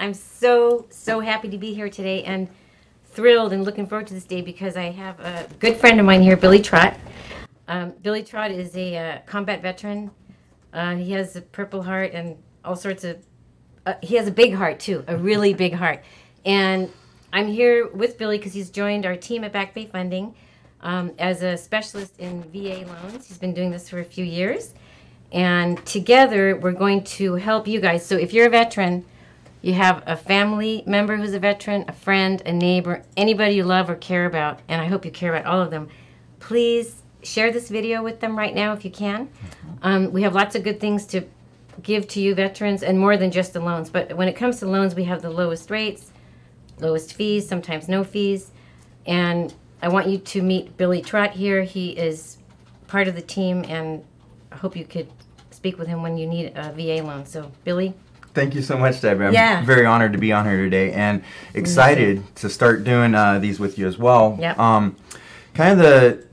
I'm so, so happy to be here today and thrilled and looking forward to this day because I have a good friend of mine here, Billy Trott. Um, Billy Trott is a uh, combat veteran. Uh, he has a Purple Heart and all sorts of. Uh, he has a big heart too, a really big heart. And I'm here with Billy because he's joined our team at Back Bay Funding um, as a specialist in VA loans. He's been doing this for a few years. And together, we're going to help you guys. So if you're a veteran, you have a family member who's a veteran, a friend, a neighbor, anybody you love or care about, and I hope you care about all of them, please share this video with them right now if you can. Um, we have lots of good things to give to you veterans and more than just the loans. But when it comes to loans, we have the lowest rates, lowest fees, sometimes no fees. And I want you to meet Billy Trott here. He is part of the team, and I hope you could speak with him when you need a VA loan. So, Billy. Thank you so much, Debbie. I'm Yeah. very honored to be on here today and excited to start doing uh, these with you as well. Yep. Um, kind of the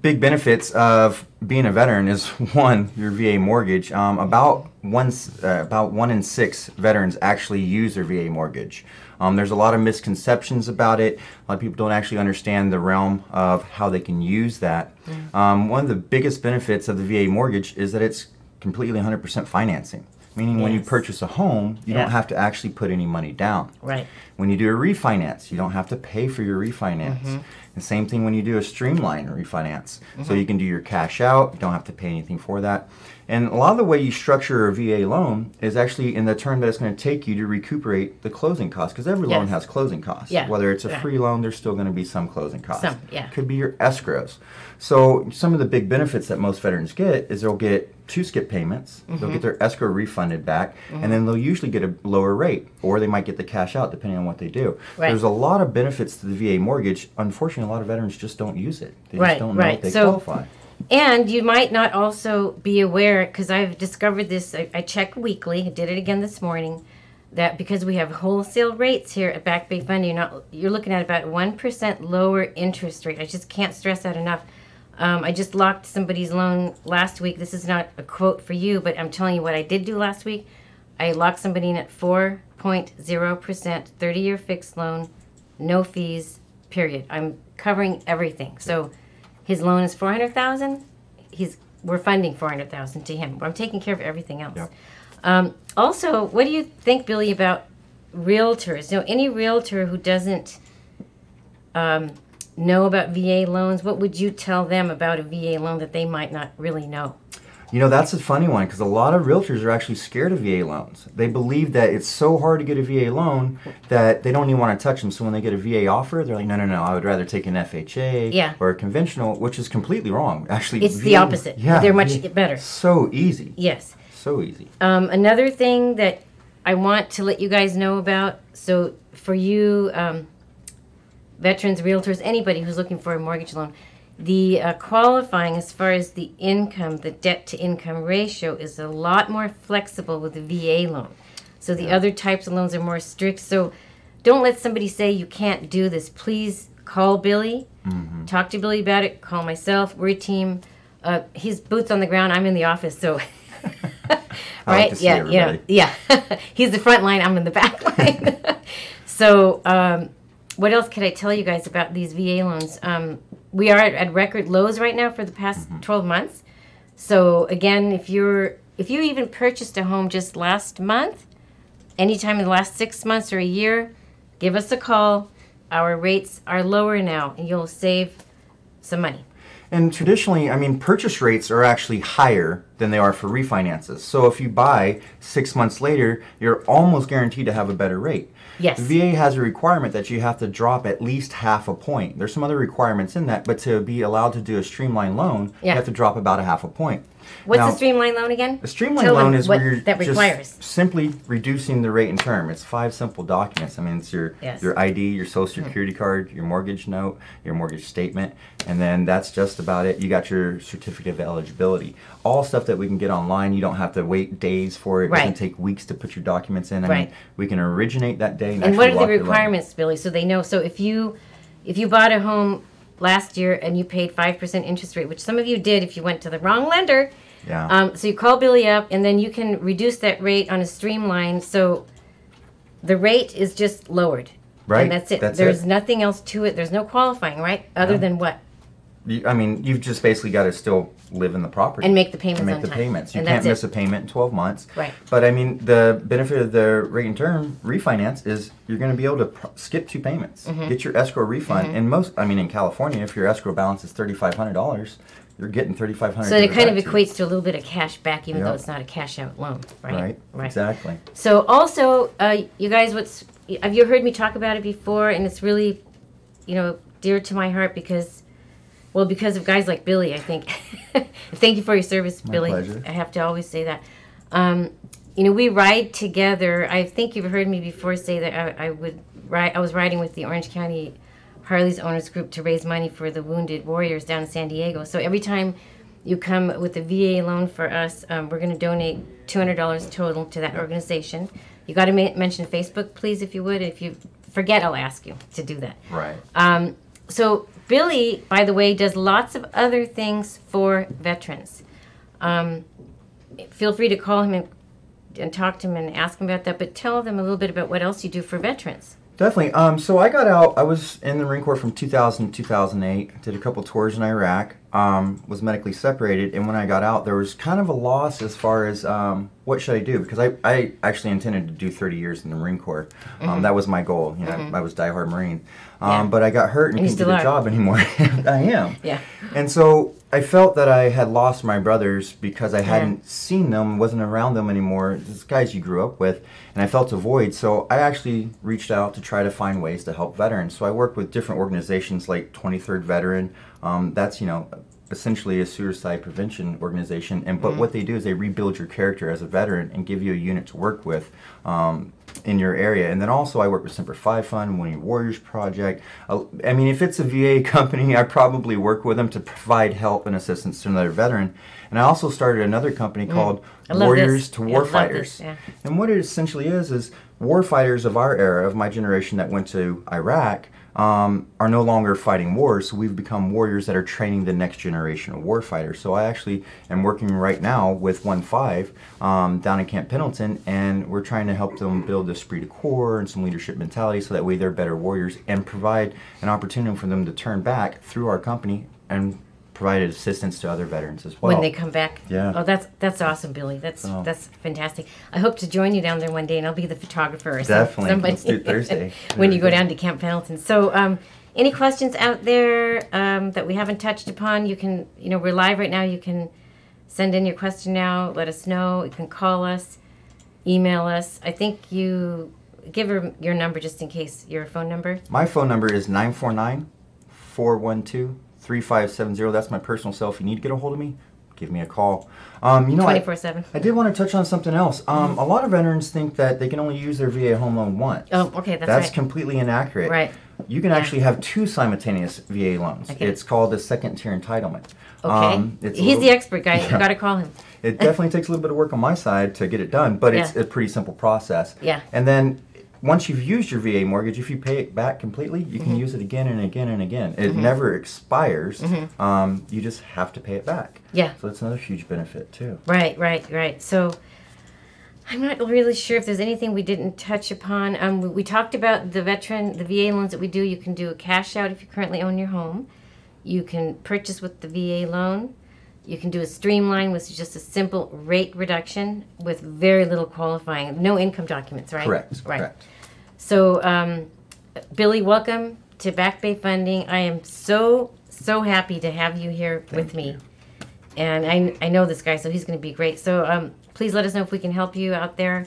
big benefits of being a veteran is one, your VA mortgage. Um, about one, uh, about one in six veterans actually use their VA mortgage. Um, there's a lot of misconceptions about it. A lot of people don't actually understand the realm of how they can use that. Um, one of the biggest benefits of the VA mortgage is that it's completely 100% financing. Meaning, when you purchase a home, you Yeah. don't have to actually put any money down. Right. When you do a refinance, you don't have to pay for your refinance. Mm-hmm. And same thing when you do a streamline refinance. Mm-hmm. So you can do your cash out, you don't have to pay anything for that. And a lot of the way you structure a VA loan is actually in the term that it's going to take you to recuperate the closing costs because every loan has closing costs. Yeah. Whether it's a Yeah. free loan, there's still going to be some closing costs. Some, yeah. Could be your escrows. So some of the big benefits that most veterans get is they'll get two skip payments, Mm-hmm. they'll get their escrow refunded back, and then they'll usually get a lower rate, or they might get the cash out depending on what they do. Right. There's a lot of benefits to the VA mortgage. Unfortunately, a lot of veterans just don't use it. They Right, just don't know right. if they So- qualify. And you might not also be aware, because I've discovered this, I, I check weekly, I did it again this morning, that because we have wholesale rates here at Back Bay Funding, you're, not, you're looking at about 1% lower interest rate. I just can't stress that enough. Um, I just locked somebody's loan last week. This is not a quote for you, but I'm telling you what I did do last week. I locked somebody in at 4.0%, 30 year fixed loan, no fees, period. I'm covering everything. So his loan is 400,000. He's we're funding 400,000 to him. I'm taking care of everything else. Yep. Um, also, what do you think, Billy, about realtors? You know, any realtor who doesn't um, know about VA loans, what would you tell them about a VA loan that they might not really know? You know, that's a funny one because a lot of realtors are actually scared of VA loans. They believe that it's so hard to get a VA loan that they don't even want to touch them. So when they get a VA offer, they're like, no, no, no, I would rather take an FHA Yeah. or a conventional, which is completely wrong. Actually, It's the opposite. Yeah, They're much VA better. So easy. Yes. So easy. Um, another thing that I want to let you guys know about so, for you, um, veterans, realtors, anybody who's looking for a mortgage loan, the uh, qualifying as far as the income, the debt to income ratio is a lot more flexible with the VA loan. So, the other types of loans are more strict. So, don't let somebody say you can't do this. Please call Billy, talk to Billy about it, call myself. We're a team. Uh, he's boots on the ground, I'm in the office. So, I like right? yeah, yeah, yeah. He's the front line. I'm in the back line. so, um, what else could I tell you guys about these VA loans? Um, we are at, at record lows right now for the past mm-hmm. 12 months. So, again, if you're if you even purchased a home just last month, anytime in the last six months or a year, give us a call. Our rates are lower now, and you'll save some money. And traditionally, I mean, purchase rates are actually higher than they are for refinances. So if you buy six months later, you're almost guaranteed to have a better rate. Yes. VA has a requirement that you have to drop at least half a point. There's some other requirements in that, but to be allowed to do a streamline loan, Yeah. you have to drop about a half a point. What's Now, the streamline loan again? A streamline loan is what where you're that just simply reducing the rate and term. It's five simple documents. I mean, it's your Yes. your ID, your social hmm. security card, your mortgage note, your mortgage statement, and then that's just about it. You got your certificate of eligibility. All stuff that we can get online. You don't have to wait days for it. It Right. doesn't take weeks to put your documents in. I Right. mean, we can originate that day. And, And what are the lock your loan. requirements, Billy, so they know? So if you if you bought a home last year and you paid five percent interest rate, which some of you did if you went to the wrong lender, Yeah. um, so you call Billy up and then you can reduce that rate on a streamline. So the rate is just lowered. Right, And that's it. that's There's it. nothing else to it. There's no qualifying, right? Other No. than what? You, I mean, you've just basically got to still live in the property And make the payments and make the time. payments. You And can't that's it. miss a payment in 12 months. Right. But I mean, the benefit of the rate and term refinance is you're going to be able to pr- skip two payments, Mm-hmm. get your escrow refund. And most, I mean, in California, if your escrow balance is $3,500, you're getting 3500 So it kind of back to equates to a little bit of cash back, even though it's not a cash out loan, right? Right, Right. exactly. So also, uh, you guys, what's have you heard me talk about it before? And it's really, you know, dear to my heart because, well, because of guys like Billy, I think. Thank you for your service, My Billy. pleasure. I have to always say that. Um, you know, we ride together. I think you've heard me before say that I, I would ride. I was riding with the Orange County Harley's Owners Group to raise money for the wounded warriors down in San Diego. So every time you come with a VA loan for us, um, we're going to donate $200 total to that organization. You got to ma- mention Facebook, please, if you would. If you forget, I'll ask you to do that. Right. Um, so Billy, by the way, does lots of other things for veterans. Um, feel free to call him and, and talk to him and ask him about that. But tell them a little bit about what else you do for veterans. Definitely. Um, so I got out. I was in the Marine Corps from 2000 to 2008. Did a couple tours in Iraq. Um, was medically separated, and when I got out, there was kind of a loss as far as um, what should I do because I, I actually intended to do 30 years in the Marine Corps. Um, That was my goal. You know, I was diehard Marine. Um, Yeah. But I got hurt and, and couldn't do the job anymore. I am. Yeah. And so I felt that I had lost my brothers because I hadn't seen them, wasn't around them anymore. These guys you grew up with, and I felt a void. So I actually reached out to try to find ways to help veterans. So I worked with different organizations like 23rd Veteran. Um, that's you know essentially a suicide prevention organization. And but what they do is they rebuild your character as a veteran and give you a unit to work with. Um, in your area. And then also, I work with Semper Fi Fund, Wounded Warriors Project. Uh, I mean, if it's a VA company, I probably work with them to provide help and assistance to another veteran. And I also started another company called Mm. Love Warriors this. to Warfighters. yeah. And what it essentially is is warfighters of our era, of my generation that went to Iraq, um, are no longer fighting wars. So we've become warriors that are training the next generation of warfighters. So I actually am working right now with One Five um, down in Camp Pendleton, and we're trying to help them build esprit de corps and some leadership mentality, so that way they're better warriors and provide an opportunity for them to turn back through our company and provide assistance to other veterans as well. when they come back. Yeah. Oh, that's that's awesome, Billy. That's that's fantastic. I hope to join you down there one day, and I'll be the photographer. Or Definitely. Somebody. Let's do Thursday. when you go down to Camp Pendleton. So, um, any questions out there um, that we haven't touched upon? You can, you know, we're live right now. You can send in your question now. Let us know. You can call us, email us. I think you give her your number just in case your phone number. My phone number is 949 412 3570. That's my personal cell. If you need to get a hold of me, give me a call. Um, you know, I- Twenty four seven. I did want to touch on something else. Um, A lot of veterans think that they can only use their VA home loan once. Oh, okay, that's That's right. completely inaccurate. Right. You can Yeah. actually have two simultaneous VA loans. Okay. It's called a second tier entitlement. Okay. Um, it's He's little- the expert guy. You got to call him. It definitely takes a little bit of work on my side to get it done, but it's a pretty simple process. Yeah. And then once you've used your VA mortgage, if you pay it back completely, you Mm-hmm. can use it again and again and again. It never expires. Um, you just have to pay it back. Mm-hmm. Yeah. So that's another huge benefit too. Right, right, right. So I'm not really sure if there's anything we didn't touch upon. Um, we, we talked about the veteran, the VA loans that we do. You can do a cash out if you currently own your home. You can purchase with the VA loan. You can do a streamline, which is just a simple rate reduction with very little qualifying, no income documents, right? Correct. Right. Correct. So, um, Billy, welcome to Back Bay Funding. I am so, so happy to have you here with me. And I, I know this guy, so he's going to be great. So, um, please let us know if we can help you out there.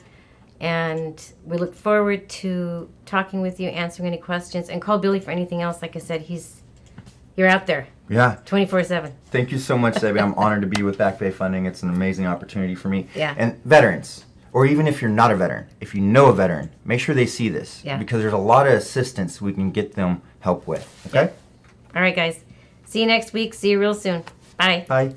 And we look forward to talking with you, answering any questions, and call Billy for anything else. Like I said, he's you're out there Yeah. 24 7. Thank you so much, Debbie. I'm honored to be with Back Bay Funding. It's an amazing opportunity for me. Yeah. And veterans, or even if you're not a veteran, if you know a veteran, make sure they see this. Yeah. Because there's a lot of assistance we can get them help with. Okay? All right, guys. See you next week. See you real soon. Bye. Bye.